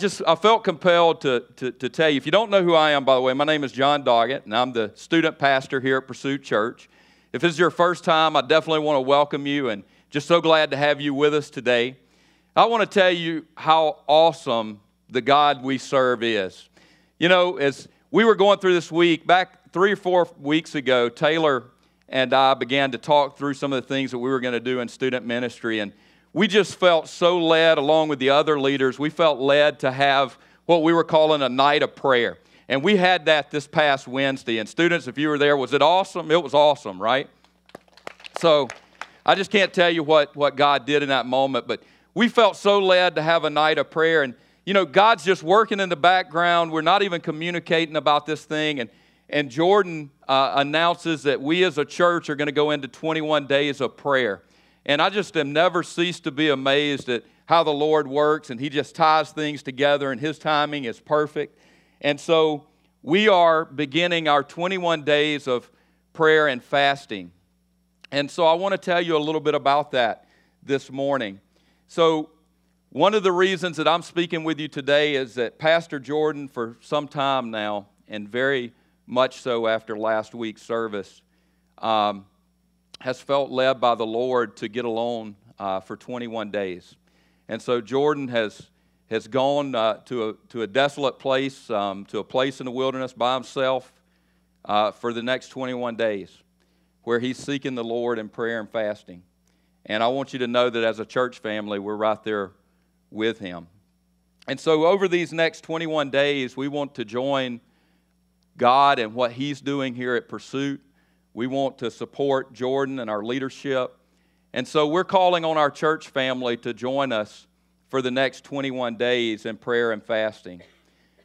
just I felt compelled to, to, to, tell you. If you don't know who I am, by the way, my name is John Doggett, and I'm the student pastor here at Pursuit Church. If this is your first time, I definitely want to welcome you, and just so glad to have you with us today. I want to tell you how awesome the God we serve is. You know, as we were going through this week, back three or four weeks ago, Taylor and I began to talk through some of the things that we were going to do in student ministry, and we just felt so led, along with the other leaders, we felt led to have what we were calling a night of prayer. And we had that this past Wednesday. And students, if you were there, was it awesome? It was awesome, right? So I just can't tell you what, what God did in that moment, but we felt so led to have a night of prayer. And, you know, God's just working in the background. We're not even communicating about this thing. And, and Jordan uh, announces that we as a church are going to go into 21 days of prayer. And I just am never ceased to be amazed at how the Lord works, and He just ties things together, and His timing is perfect. And so we are beginning our 21 days of prayer and fasting. And so I want to tell you a little bit about that this morning. So, one of the reasons that I'm speaking with you today is that Pastor Jordan, for some time now, and very much so after last week's service, um, has felt led by the Lord to get alone uh, for 21 days. And so Jordan has, has gone uh, to, a, to a desolate place, um, to a place in the wilderness by himself uh, for the next 21 days, where he's seeking the Lord in prayer and fasting. And I want you to know that as a church family, we're right there with him. And so, over these next 21 days, we want to join God and what He's doing here at Pursuit. We want to support Jordan and our leadership. And so we're calling on our church family to join us for the next 21 days in prayer and fasting.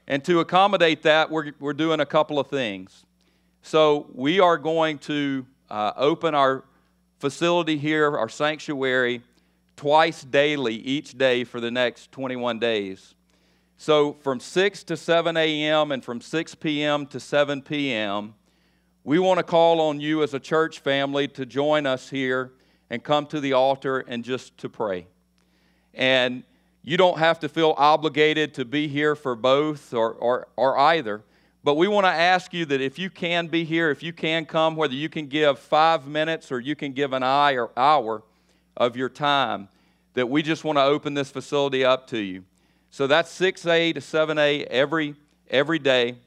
And to accommodate that, we're, we're doing a couple of things. So we are going to uh, open our facility here, our sanctuary, twice daily, each day for the next 21 days. So from 6 to 7 a.m. and from 6 p.m. to 7 p.m., we want to call on you as a church family to join us here and come to the altar and just to pray. And you don't have to feel obligated to be here for both or, or, or either. But we want to ask you that if you can be here, if you can come, whether you can give five minutes or you can give an hour, of your time, that we just want to open this facility up to you. So that's 6A to 7A every, every day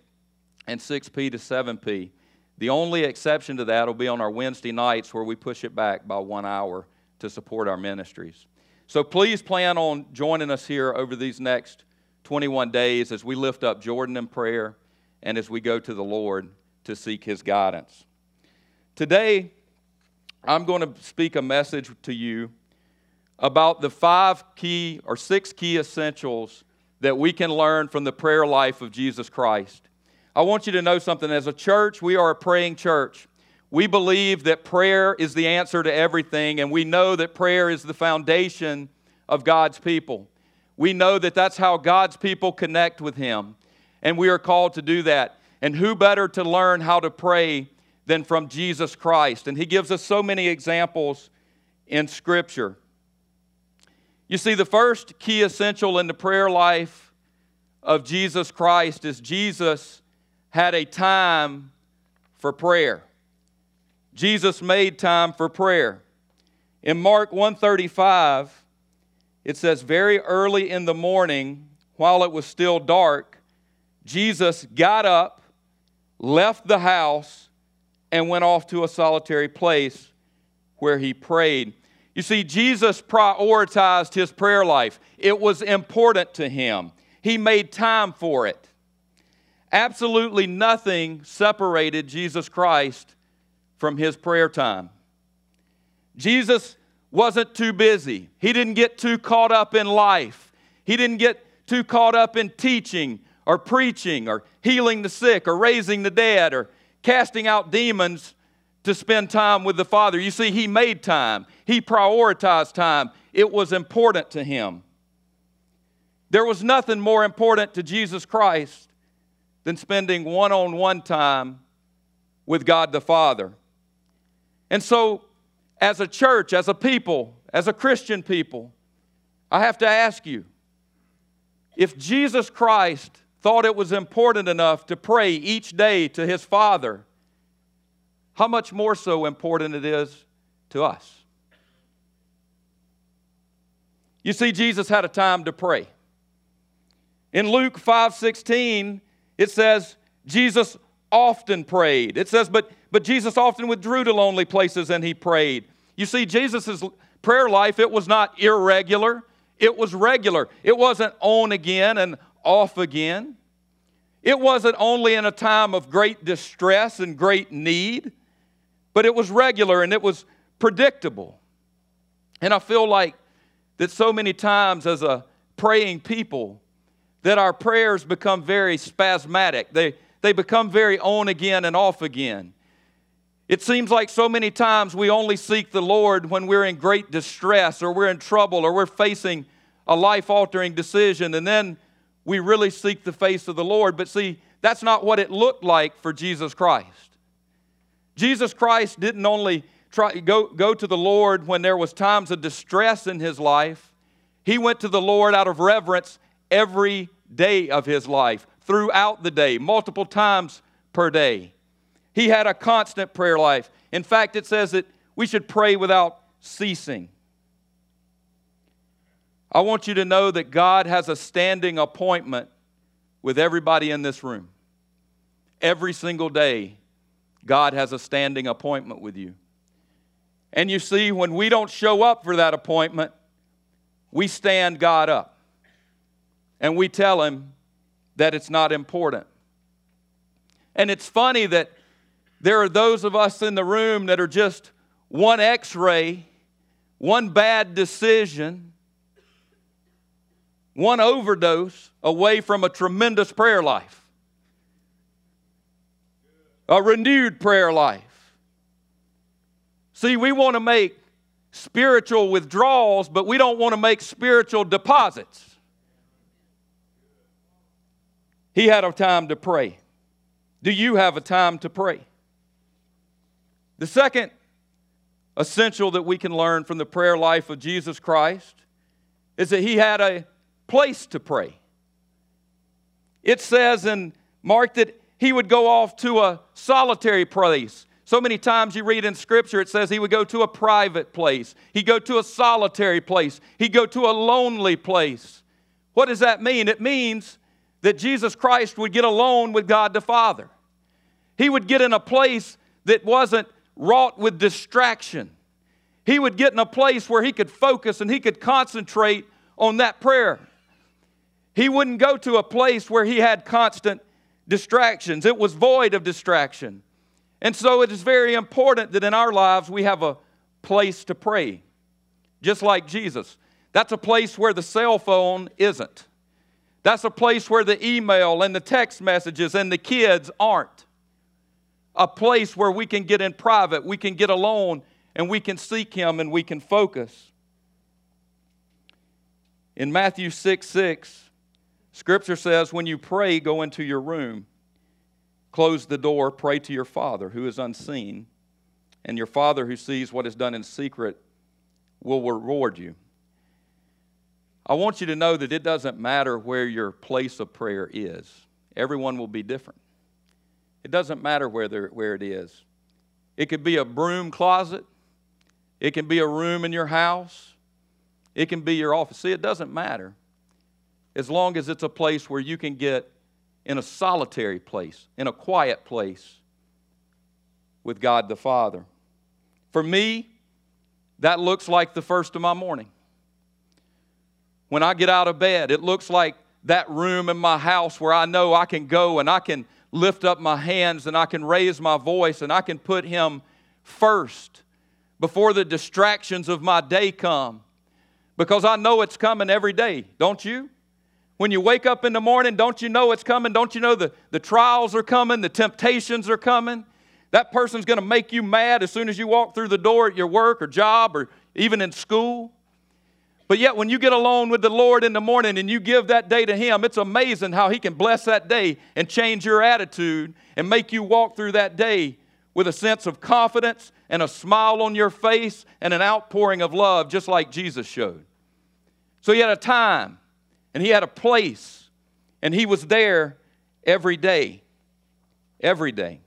and 6P to 7P. The only exception to that will be on our Wednesday nights where we push it back by one hour to support our ministries. So please plan on joining us here over these next 21 days as we lift up Jordan in prayer and as we go to the Lord to seek his guidance. Today, I'm going to speak a message to you about the five key or six key essentials that we can learn from the prayer life of Jesus Christ. I want you to know something. As a church, we are a praying church. We believe that prayer is the answer to everything, and we know that prayer is the foundation of God's people. We know that that's how God's people connect with Him, and we are called to do that. And who better to learn how to pray than from Jesus Christ? And He gives us so many examples in Scripture. You see, the first key essential in the prayer life of Jesus Christ is Jesus had a time for prayer. Jesus made time for prayer. In Mark 135, it says, Very early in the morning, while it was still dark, Jesus got up, left the house, and went off to a solitary place where he prayed. You see, Jesus prioritized his prayer life, it was important to him. He made time for it. Absolutely nothing separated Jesus Christ from his prayer time. Jesus wasn't too busy. He didn't get too caught up in life. He didn't get too caught up in teaching or preaching or healing the sick or raising the dead or casting out demons to spend time with the Father. You see, he made time, he prioritized time. It was important to him. There was nothing more important to Jesus Christ than spending one on one time with God the Father. And so, as a church, as a people, as a Christian people, I have to ask you if Jesus Christ thought it was important enough to pray each day to his Father, how much more so important it is to us. You see, Jesus had a time to pray. In Luke 5:16, it says, Jesus often prayed. It says, but, but Jesus often withdrew to lonely places and he prayed. You see, Jesus' prayer life, it was not irregular, it was regular. It wasn't on again and off again. It wasn't only in a time of great distress and great need, but it was regular and it was predictable. And I feel like that so many times as a praying people, that our prayers become very spasmodic. They, they become very on again and off again. It seems like so many times we only seek the Lord when we're in great distress or we're in trouble or we're facing a life altering decision, and then we really seek the face of the Lord. But see, that's not what it looked like for Jesus Christ. Jesus Christ didn't only try, go, go to the Lord when there was times of distress in his life. He went to the Lord out of reverence every day of his life, throughout the day, multiple times per day. He had a constant prayer life. In fact, it says that we should pray without ceasing. I want you to know that God has a standing appointment with everybody in this room. Every single day, God has a standing appointment with you. And you see, when we don't show up for that appointment, we stand God up and we tell Him that it's not important. And it's funny that there are those of us in the room that are just one x ray, one bad decision, one overdose away from a tremendous prayer life, a renewed prayer life. See, we want to make spiritual withdrawals, but we don't want to make spiritual deposits. He had a time to pray. Do you have a time to pray? The second essential that we can learn from the prayer life of Jesus Christ is that he had a place to pray. It says in Mark that he would go off to a solitary place so many times you read in Scripture, it says he would go to a private place, he'd go to a solitary place, he'd go to a lonely place. What does that mean? It means that Jesus Christ would get alone with God the Father. He would get in a place that wasn't wrought with distraction. He would get in a place where he could focus and he could concentrate on that prayer. He wouldn't go to a place where he had constant distractions, it was void of distraction. And so it is very important that in our lives we have a place to pray, just like Jesus. That's a place where the cell phone isn't. That's a place where the email and the text messages and the kids aren't. A place where we can get in private, we can get alone, and we can seek Him and we can focus. In Matthew 6 6, Scripture says, When you pray, go into your room Close the door, pray to your Father who is unseen, and your Father who sees what is done in secret will reward you. I want you to know that it doesn't matter where your place of prayer is, everyone will be different. It doesn't matter where, where it is. It could be a broom closet, it can be a room in your house, it can be your office. See, it doesn't matter as long as it's a place where you can get in a solitary place, in a quiet place with God the Father. For me, that looks like the first of my morning. When I get out of bed, it looks like that room in my house where I know I can go and I can lift up my hands and I can raise my voice and I can put Him first before the distractions of my day come. Because I know it's coming every day, don't you? When you wake up in the morning, don't you know it's coming? Don't you know the, the trials are coming, the temptations are coming? That person's to make you mad as soon as you walk through the door at your work or job or even in school. But yet, when you get alone with the Lord in the morning and you give that day to Him, it's amazing how He can bless that day and change your attitude and make you walk through that day with a sense of confidence and a smile on your face and an outpouring of love, just like Jesus showed. So, He had a time and he had a place, and he was there every day. Every day.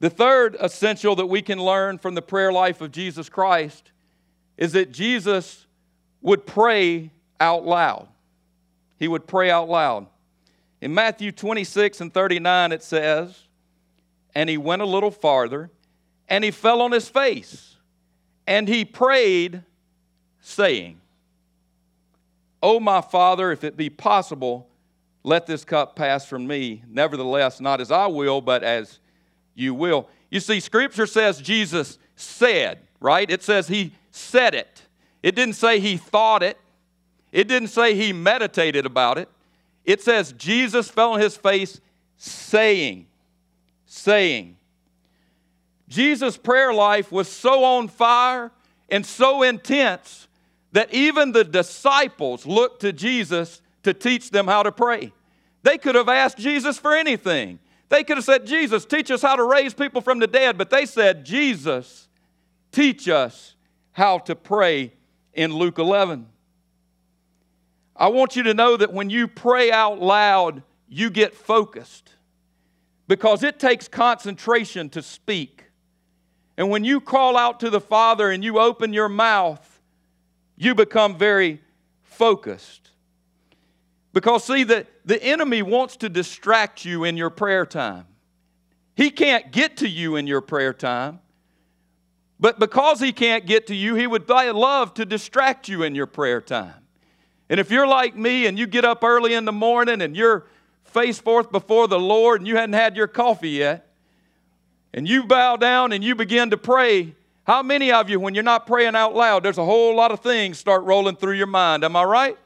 The third essential that we can learn from the prayer life of Jesus Christ is that Jesus would pray out loud. He would pray out loud. In Matthew 26 and 39, it says, And he went a little farther, and he fell on his face, and he prayed, saying, O my Father, if it be possible, let this cup pass from me. Nevertheless, not as I will, but as you will. You see, Scripture says Jesus said, right? It says he said it. It didn't say he thought it, it didn't say he meditated about it. It says Jesus fell on his face saying, saying. Jesus' prayer life was so on fire and so intense that even the disciples looked to Jesus to teach them how to pray. They could have asked Jesus for anything. They could have said, Jesus, teach us how to raise people from the dead. But they said, Jesus, teach us how to pray in Luke 11. I want you to know that when you pray out loud, you get focused because it takes concentration to speak. And when you call out to the Father and you open your mouth, you become very focused. Because, see, the, the enemy wants to distract you in your prayer time. He can't get to you in your prayer time. But because he can't get to you, he would love to distract you in your prayer time. And if you're like me and you get up early in the morning and you're face forth before the Lord and you hadn't had your coffee yet, and you bow down and you begin to pray, how many of you, when you're not praying out loud, there's a whole lot of things start rolling through your mind? Am I right?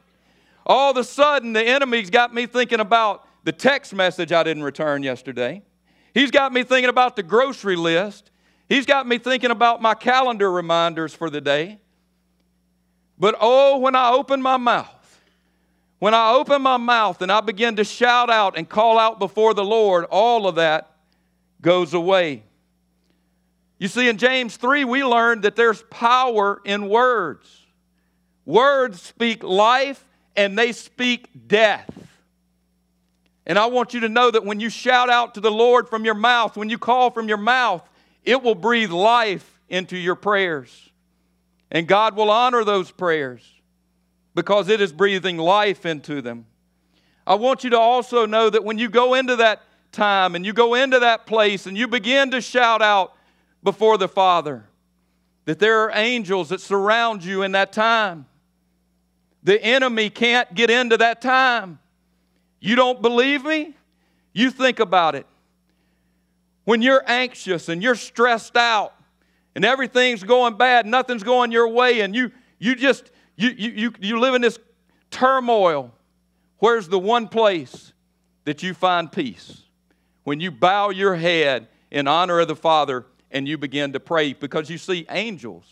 All of a sudden, the enemy's got me thinking about the text message I didn't return yesterday. He's got me thinking about the grocery list. He's got me thinking about my calendar reminders for the day. But oh, when I open my mouth, when I open my mouth and I begin to shout out and call out before the Lord, all of that goes away. You see, in James 3, we learned that there's power in words. Words speak life and they speak death. And I want you to know that when you shout out to the Lord from your mouth, when you call from your mouth, it will breathe life into your prayers. And God will honor those prayers because it is breathing life into them. I want you to also know that when you go into that time and you go into that place and you begin to shout out before the Father, that there are angels that surround you in that time. The enemy can't get into that time. You don't believe me? You think about it. When you're anxious and you're stressed out, and everything's going bad, nothing's going your way, and you, you just, you, you, you, you live in this turmoil, where's the one place that you find peace? When you bow your head in honor of the Father and you begin to pray because you see angels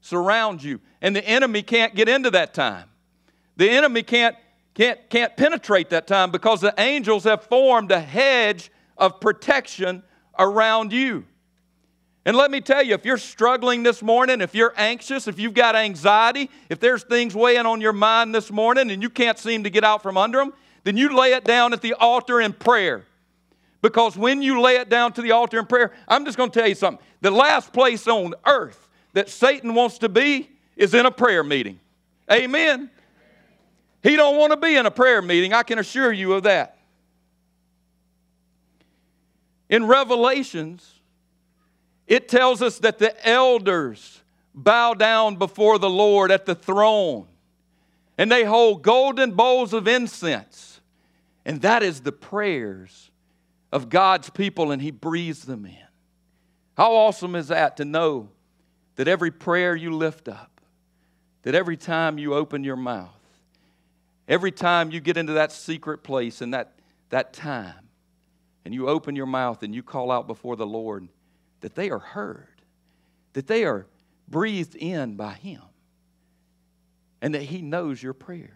surround you, and the enemy can't get into that time. The enemy can't, can't, can't penetrate that time because the angels have formed a hedge of protection around you. And let me tell you, if you're struggling this morning, if you're anxious, if you've got anxiety, if there's things weighing on your mind this morning and you can't seem to get out from under them, then you lay it down at the altar in prayer. Because when you lay it down to the altar in prayer, I'm just going to tell you something. The last place on earth that Satan wants to be is in a prayer meeting. Amen. He don't want to be in a prayer meeting, I can assure you of that. In Revelations, it tells us that the elders bow down before the Lord at the throne and they hold golden bowls of incense. And that is the prayers of God's people, and He breathes them in. How awesome is that to know that every prayer you lift up, that every time you open your mouth, every time you get into that secret place and that, that time, and you open your mouth and you call out before the Lord, that they are heard, that they are breathed in by Him, and that He knows your prayers.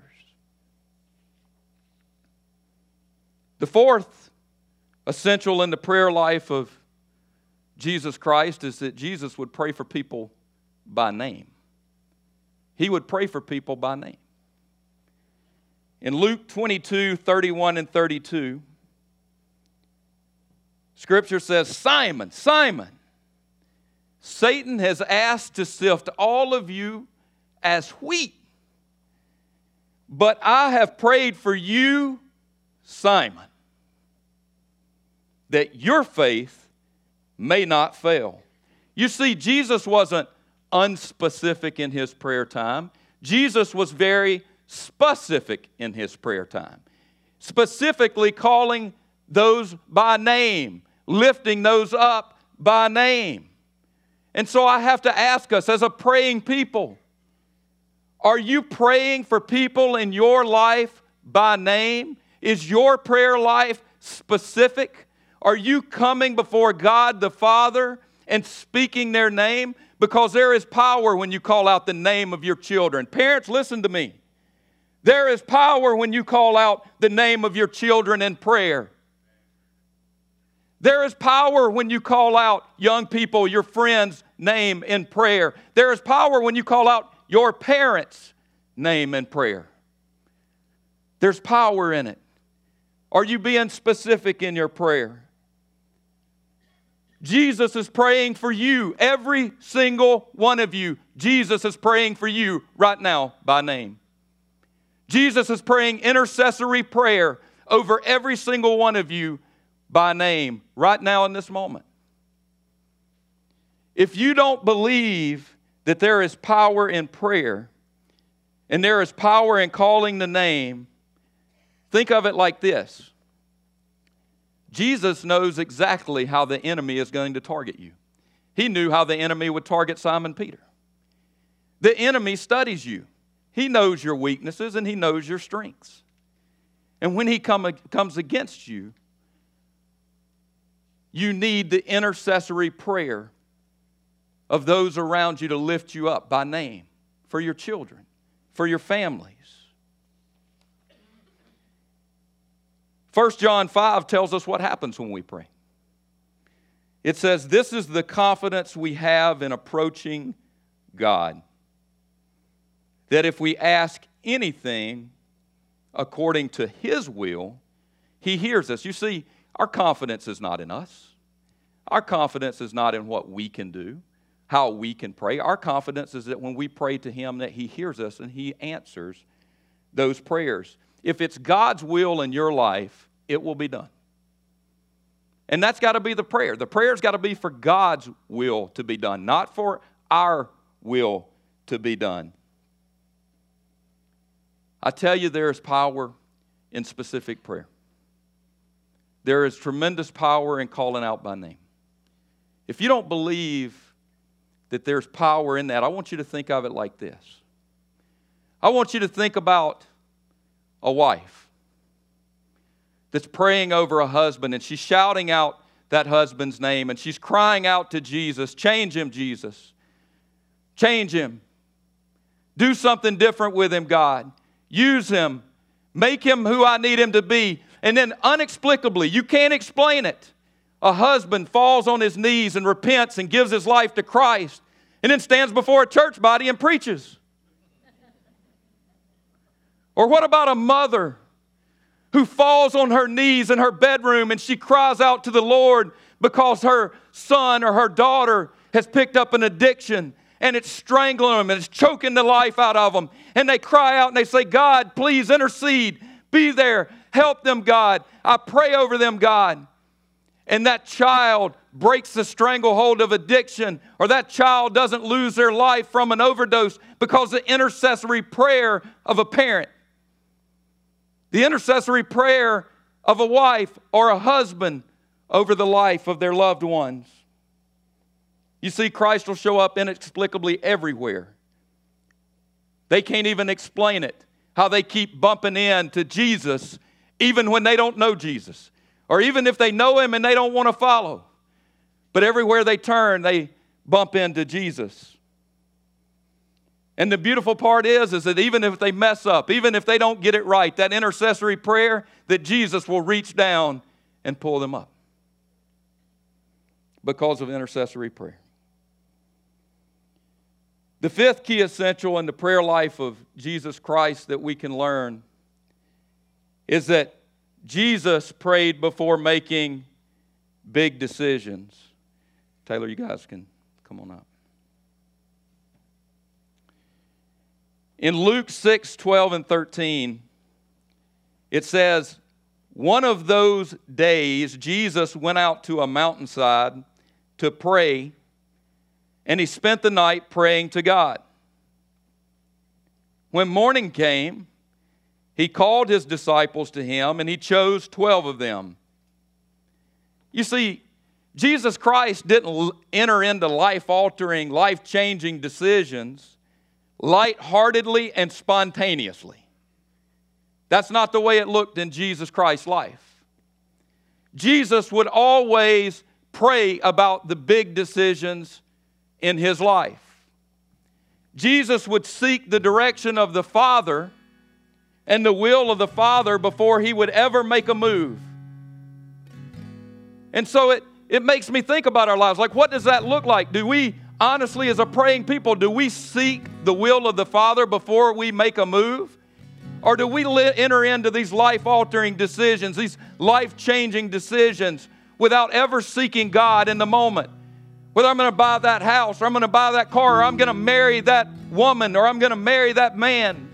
The fourth essential in the prayer life of Jesus Christ is that Jesus would pray for people by name. He would pray for people by name. In Luke 22 31 and 32, Scripture says, Simon, Simon, Satan has asked to sift all of you as wheat. But I have prayed for you, Simon, that your faith may not fail. You see, Jesus wasn't unspecific in his prayer time, Jesus was very specific in his prayer time, specifically calling those by name, lifting those up by name. And so I have to ask us as a praying people, are you praying for people in your life by name? Is your prayer life specific? Are you coming before God the Father and speaking their name? Because there is power when you call out the name of your children. Parents, listen to me. There is power when you call out the name of your children in prayer. There is power when you call out young people, your friends' name in prayer. There is power when you call out your parents' name in prayer. There's power in it. Are you being specific in your prayer? Jesus is praying for you, every single one of you. Jesus is praying for you right now by name. Jesus is praying intercessory prayer over every single one of you by name right now in this moment. If you don't believe that there is power in prayer and there is power in calling the name, think of it like this Jesus knows exactly how the enemy is going to target you. He knew how the enemy would target Simon Peter. The enemy studies you, he knows your weaknesses and he knows your strengths. And when he come, comes against you, you need the intercessory prayer of those around you to lift you up by name for your children, for your families. 1 John 5 tells us what happens when we pray. It says, This is the confidence we have in approaching God. That if we ask anything according to His will, He hears us. You see, our confidence is not in us. Our confidence is not in what we can do, how we can pray. Our confidence is that when we pray to Him, that He hears us and He answers those prayers. If it's God's will in your life, it will be done. And that's got to be the prayer. The prayer's got to be for God's will to be done, not for our will to be done. I tell you, there is power in specific prayer. There is tremendous power in calling out by name. If you don't believe that there's power in that, I want you to think of it like this I want you to think about a wife that's praying over a husband and she's shouting out that husband's name and she's crying out to Jesus, Change him, Jesus. Change him. Do something different with him, God. Use him. Make him who I need him to be. And then, unexplicably, you can't explain it. A husband falls on his knees and repents and gives his life to Christ and then stands before a church body and preaches. Or what about a mother who falls on her knees in her bedroom and she cries out to the Lord because her son or her daughter has picked up an addiction and it's strangling them and it's choking the life out of them. And they cry out and they say, God, please intercede. Be there. Help them, God. I pray over them, God. And that child breaks the stranglehold of addiction, or that child doesn't lose their life from an overdose because the intercessory prayer of a parent. The intercessory prayer of a wife or a husband over the life of their loved ones. You see, Christ will show up inexplicably everywhere. They can't even explain it, how they keep bumping into Jesus even when they don't know Jesus, or even if they know him and they don't want to follow. But everywhere they turn, they bump into Jesus. And the beautiful part is, is that even if they mess up, even if they don't get it right, that intercessory prayer, that Jesus will reach down and pull them up because of intercessory prayer. The fifth key essential in the prayer life of Jesus Christ that we can learn is that Jesus prayed before making big decisions. Taylor, you guys can come on up. In Luke 6 12 and 13, it says, One of those days, Jesus went out to a mountainside to pray, and he spent the night praying to God. When morning came, he called his disciples to him and he chose 12 of them. You see, Jesus Christ didn't enter into life altering, life changing decisions lightheartedly and spontaneously. That's not the way it looked in Jesus Christ's life. Jesus would always pray about the big decisions in his life. Jesus would seek the direction of the Father and the will of the Father before he would ever make a move. And so it, it makes me think about our lives. Like, what does that look like? Do we, honestly, as a praying people, do we seek the will of the Father before we make a move? Or do we enter into these life altering decisions, these life changing decisions, without ever seeking God in the moment? Whether I'm going to buy that house, or I'm going to buy that car, or I'm going to marry that woman, or I'm going to marry that man.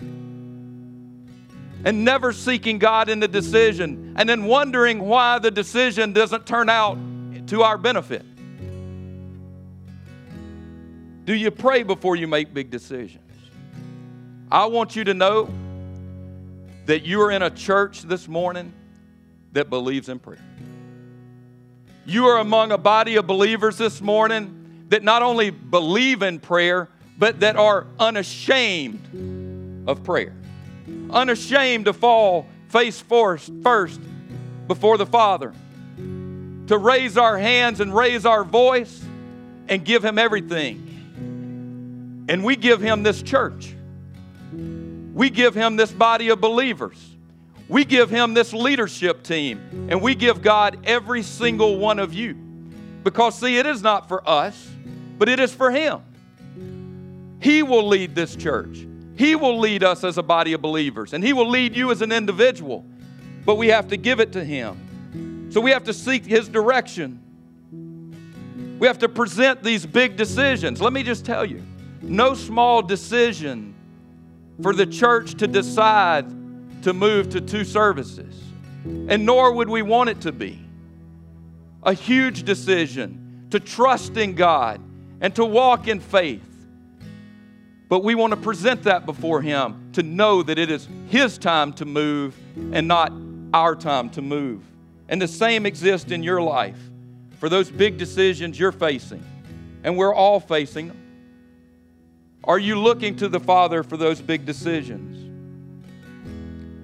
And never seeking God in the decision, and then wondering why the decision doesn't turn out to our benefit. Do you pray before you make big decisions? I want you to know that you are in a church this morning that believes in prayer. You are among a body of believers this morning that not only believe in prayer, but that are unashamed of prayer. Unashamed to fall face first, first before the Father. To raise our hands and raise our voice and give Him everything. And we give Him this church. We give Him this body of believers. We give him this leadership team, and we give God every single one of you. Because, see, it is not for us, but it is for him. He will lead this church, he will lead us as a body of believers, and he will lead you as an individual. But we have to give it to him. So we have to seek his direction. We have to present these big decisions. Let me just tell you no small decision for the church to decide to move to two services, and nor would we want it to be. A huge decision to trust in God and to walk in faith. But we want to present that before Him to know that it is His time to move and not our time to move. And the same exists in your life for those big decisions you're facing, and we're all facing them. Are you looking to the Father for those big decisions?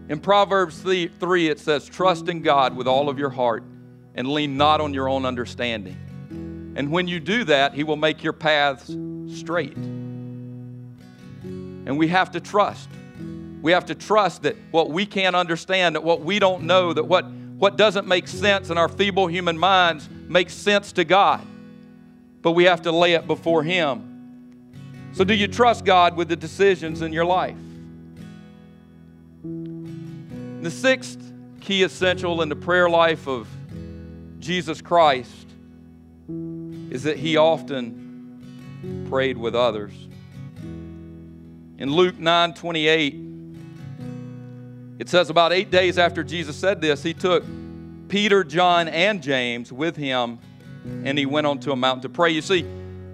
In Proverbs 3, 3, it says, Trust in God with all of your heart and lean not on your own understanding. And when you do that, He will make your paths straight. And we have to trust. We have to trust that what we can't understand, that what we don't know, that what, what doesn't make sense in our feeble human minds makes sense to God. But we have to lay it before Him. So, do you trust God with the decisions in your life? The sixth key essential in the prayer life of Jesus Christ is that he often prayed with others. In Luke 9 28, it says, About eight days after Jesus said this, he took Peter, John, and James with him and he went onto a mountain to pray. You see,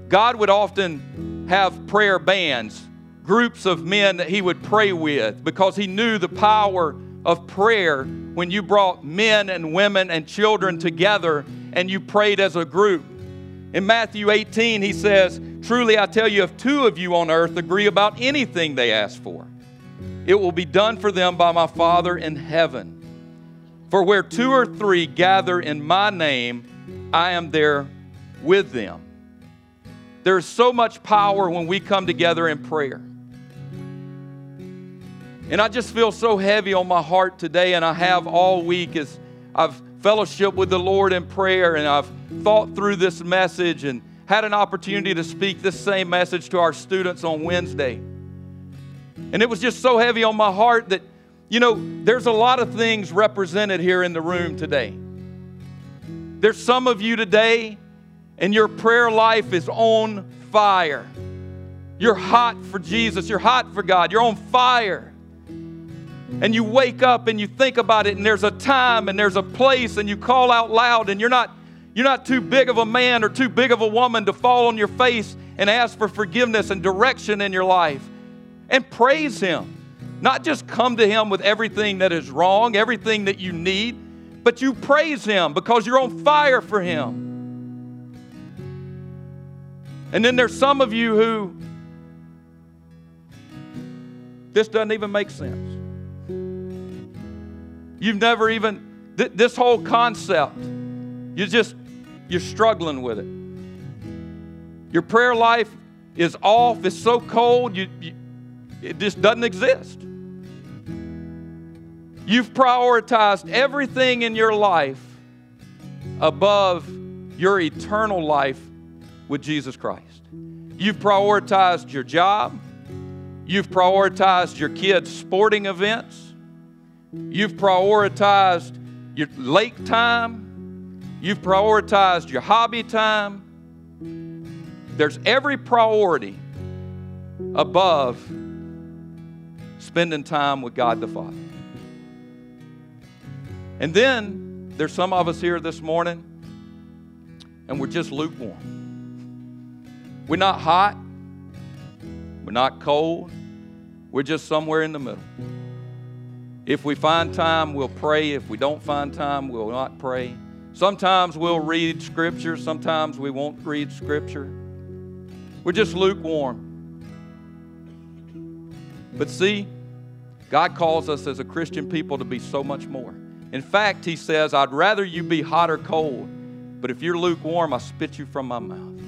God would often have prayer bands, groups of men that he would pray with because he knew the power of prayer when you brought men and women and children together and you prayed as a group. In Matthew 18, he says, Truly I tell you, if two of you on earth agree about anything they ask for, it will be done for them by my Father in heaven. For where two or three gather in my name, I am there with them. There's so much power when we come together in prayer. And I just feel so heavy on my heart today, and I have all week as I've fellowship with the Lord in prayer and I've thought through this message and had an opportunity to speak this same message to our students on Wednesday. And it was just so heavy on my heart that You know, there's a lot of things represented here in the room today. There's some of you today, and your prayer life is on fire. You're hot for Jesus, you're hot for God, you're on fire. And you wake up and you think about it, and there's a time and there's a place, and you call out loud, and you're not you're not too big of a man or too big of a woman to fall on your face and ask for forgiveness and direction in your life. And praise Him. Not just come to Him with everything that is wrong, everything that you need, but you praise Him because you're on fire for Him. And then there's some of you who this doesn't even make sense. You've never even, th- this whole concept, you just, you're struggling with it. Your prayer life is off, it's so cold, you, you it just doesn't exist. You've prioritized everything in your life above your eternal life with Jesus Christ. You've prioritized your job. You've prioritized your kids' sporting events. You've prioritized your lake time. You've prioritized your hobby time. There's every priority above spending time with God the Father. And then there's some of us here this morning, and we're just lukewarm. We're not hot, we're not cold, we're just somewhere in the middle. If we find time, we'll pray. If we don't find time, we'll not pray. Sometimes we'll read Scripture, sometimes we won't read Scripture. We're just lukewarm. But see, God calls us as a Christian people to be so much more. In fact, he says, I'd rather you be hot or cold, but if you're lukewarm, I spit you from my mouth.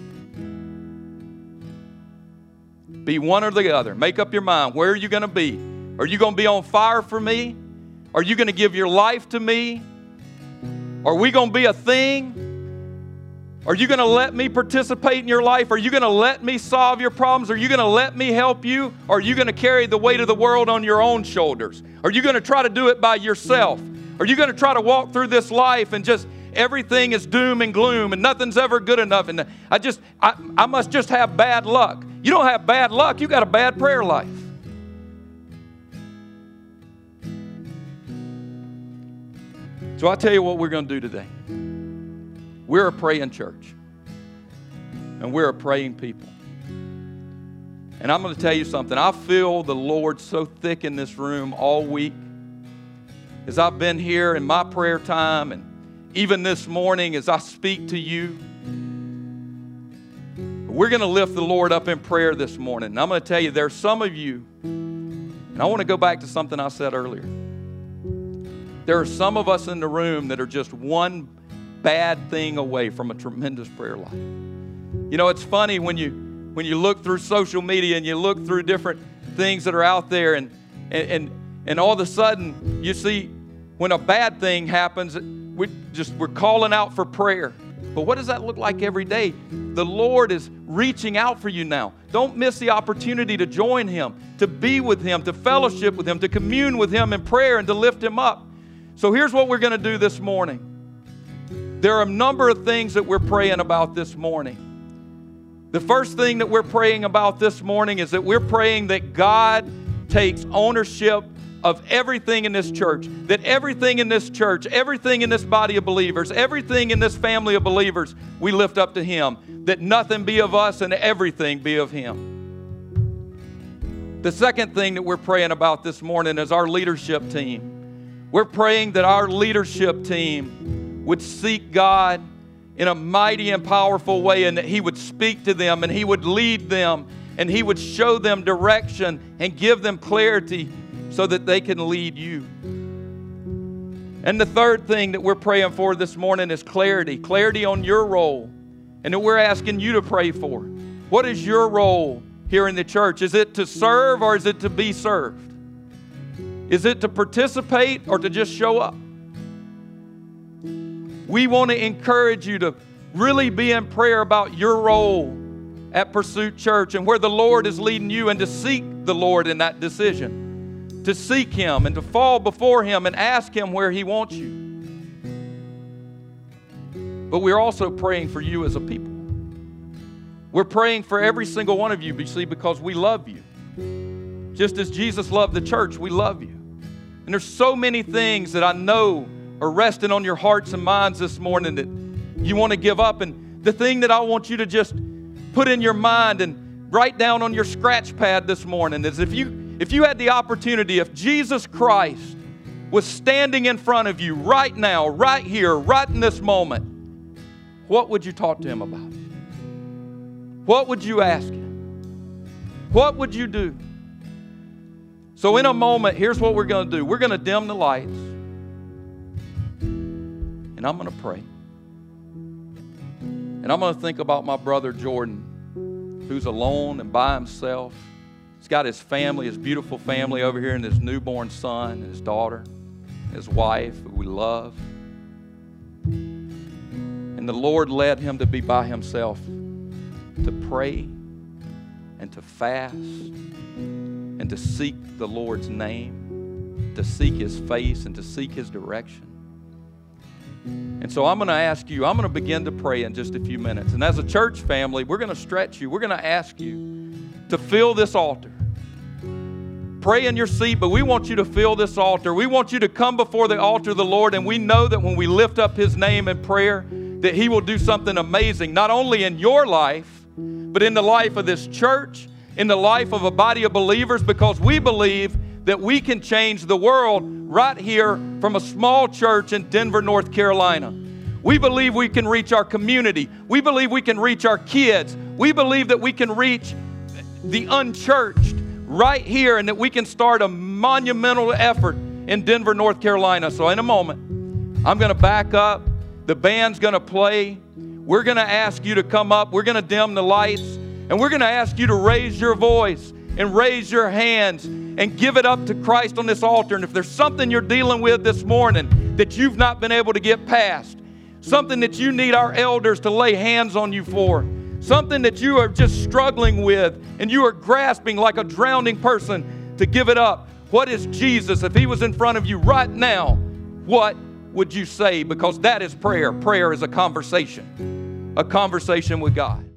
Be one or the other. Make up your mind. Where are you going to be? Are you going to be on fire for me? Are you going to give your life to me? Are we going to be a thing? Are you going to let me participate in your life? Are you going to let me solve your problems? Are you going to let me help you? Are you going to carry the weight of the world on your own shoulders? Are you going to try to do it by yourself? Are you going to try to walk through this life and just everything is doom and gloom and nothing's ever good enough and I just I, I must just have bad luck. You don't have bad luck, you got a bad prayer life. So I'll tell you what we're going to do today. We're a praying church. And we're a praying people. And I'm going to tell you something. I feel the Lord so thick in this room all week as I've been here in my prayer time and even this morning as I speak to you. We're going to lift the Lord up in prayer this morning. And I'm going to tell you, there's some of you, and I want to go back to something I said earlier. There are some of us in the room that are just one bad thing away from a tremendous prayer life. You know, it's funny when you when you look through social media and you look through different things that are out there and and, and and all of a sudden you see when a bad thing happens we just we're calling out for prayer. But what does that look like every day? The lord is reaching out for you now. Don't miss the opportunity to join him to be with him to fellowship with him to commune with him in prayer and to lift him up so here's what we're going to do this morning there are a number of things that we're praying about this morning the first thing that we're praying about this morning is that we're praying that god takes ownership of everything in this church, that everything in this church, everything in this body of believers, everything in this family of believers, we lift up to Him, that nothing be of us and everything be of Him. The second thing that we're praying about this morning is our leadership team. We're praying that our leadership team would seek God in a mighty and powerful way and that He would speak to them and He would lead them and He would show them direction and give them clarity so that they can lead you. And the third thing that we're praying for this morning is clarity clarity on your role, and that we're asking you to pray for. What is your role here in the church? Is it to serve or is it to be served? Is it to participate or to just show up? We want to encourage you to really be in prayer about your role at Pursuit Church and where the Lord is leading you and to seek the Lord in that decision. to seek Him and to fall before Him and ask Him where He wants you. But we're also praying for you as a people. We're praying for every single one of you, you see, because we love you. Just as Jesus loved the church, we love you. And there's so many things that I know are resting on your hearts and minds this morning that you want to give up. And the thing that I want you to just put in your mind and write down on your scratch pad this morning is if you if you had the opportunity, if Jesus Christ was standing in front of you right now, right here, right in this moment, what would you talk to him about? What would you ask him? What would you do? So, in a moment, here's what we're going to do we're going to dim the lights, and I'm going to pray. And I'm going to think about my brother Jordan, who's alone and by himself. He's got his family, his beautiful family over here, and his newborn son, and his daughter, his wife, who we love. And the Lord led him to be by himself to pray and to fast and to seek the Lord's name, to seek his face and to seek his direction. And so I'm going to ask you, I'm going to begin to pray in just a few minutes. And as a church family, we're going to stretch you. We're going to ask you to fill this altar. Pray in your seat, but we want you to fill this altar. We want you to come before the altar of the Lord, and we know that when we lift up His name in prayer, that He will do something amazing, not only in your life, but in the life of this church, in the life of a body of believers, because we believe that we can change the world right here from a small church in Denver, North Carolina. We believe we can reach our community. We believe we can reach our kids. We believe that we can reach the unchurched right here and that we can start a monumental effort in Denver, North Carolina. So, in a moment, I'm going to back up. The band's going to play. We're going to ask you to come up. We're going to dim the lights. And we're going to ask you to raise your voice and raise your hands and give it up to Christ on this altar. And if there's something you're dealing with this morning that you've not been able to get past, something that you need our elders to lay hands on you for, something that you are just struggling with and you are grasping like a drowning person to give it up. What is Jesus? If he was in front of you right now, what would you say? Because that is prayer. Prayer is a conversation, a conversation with God.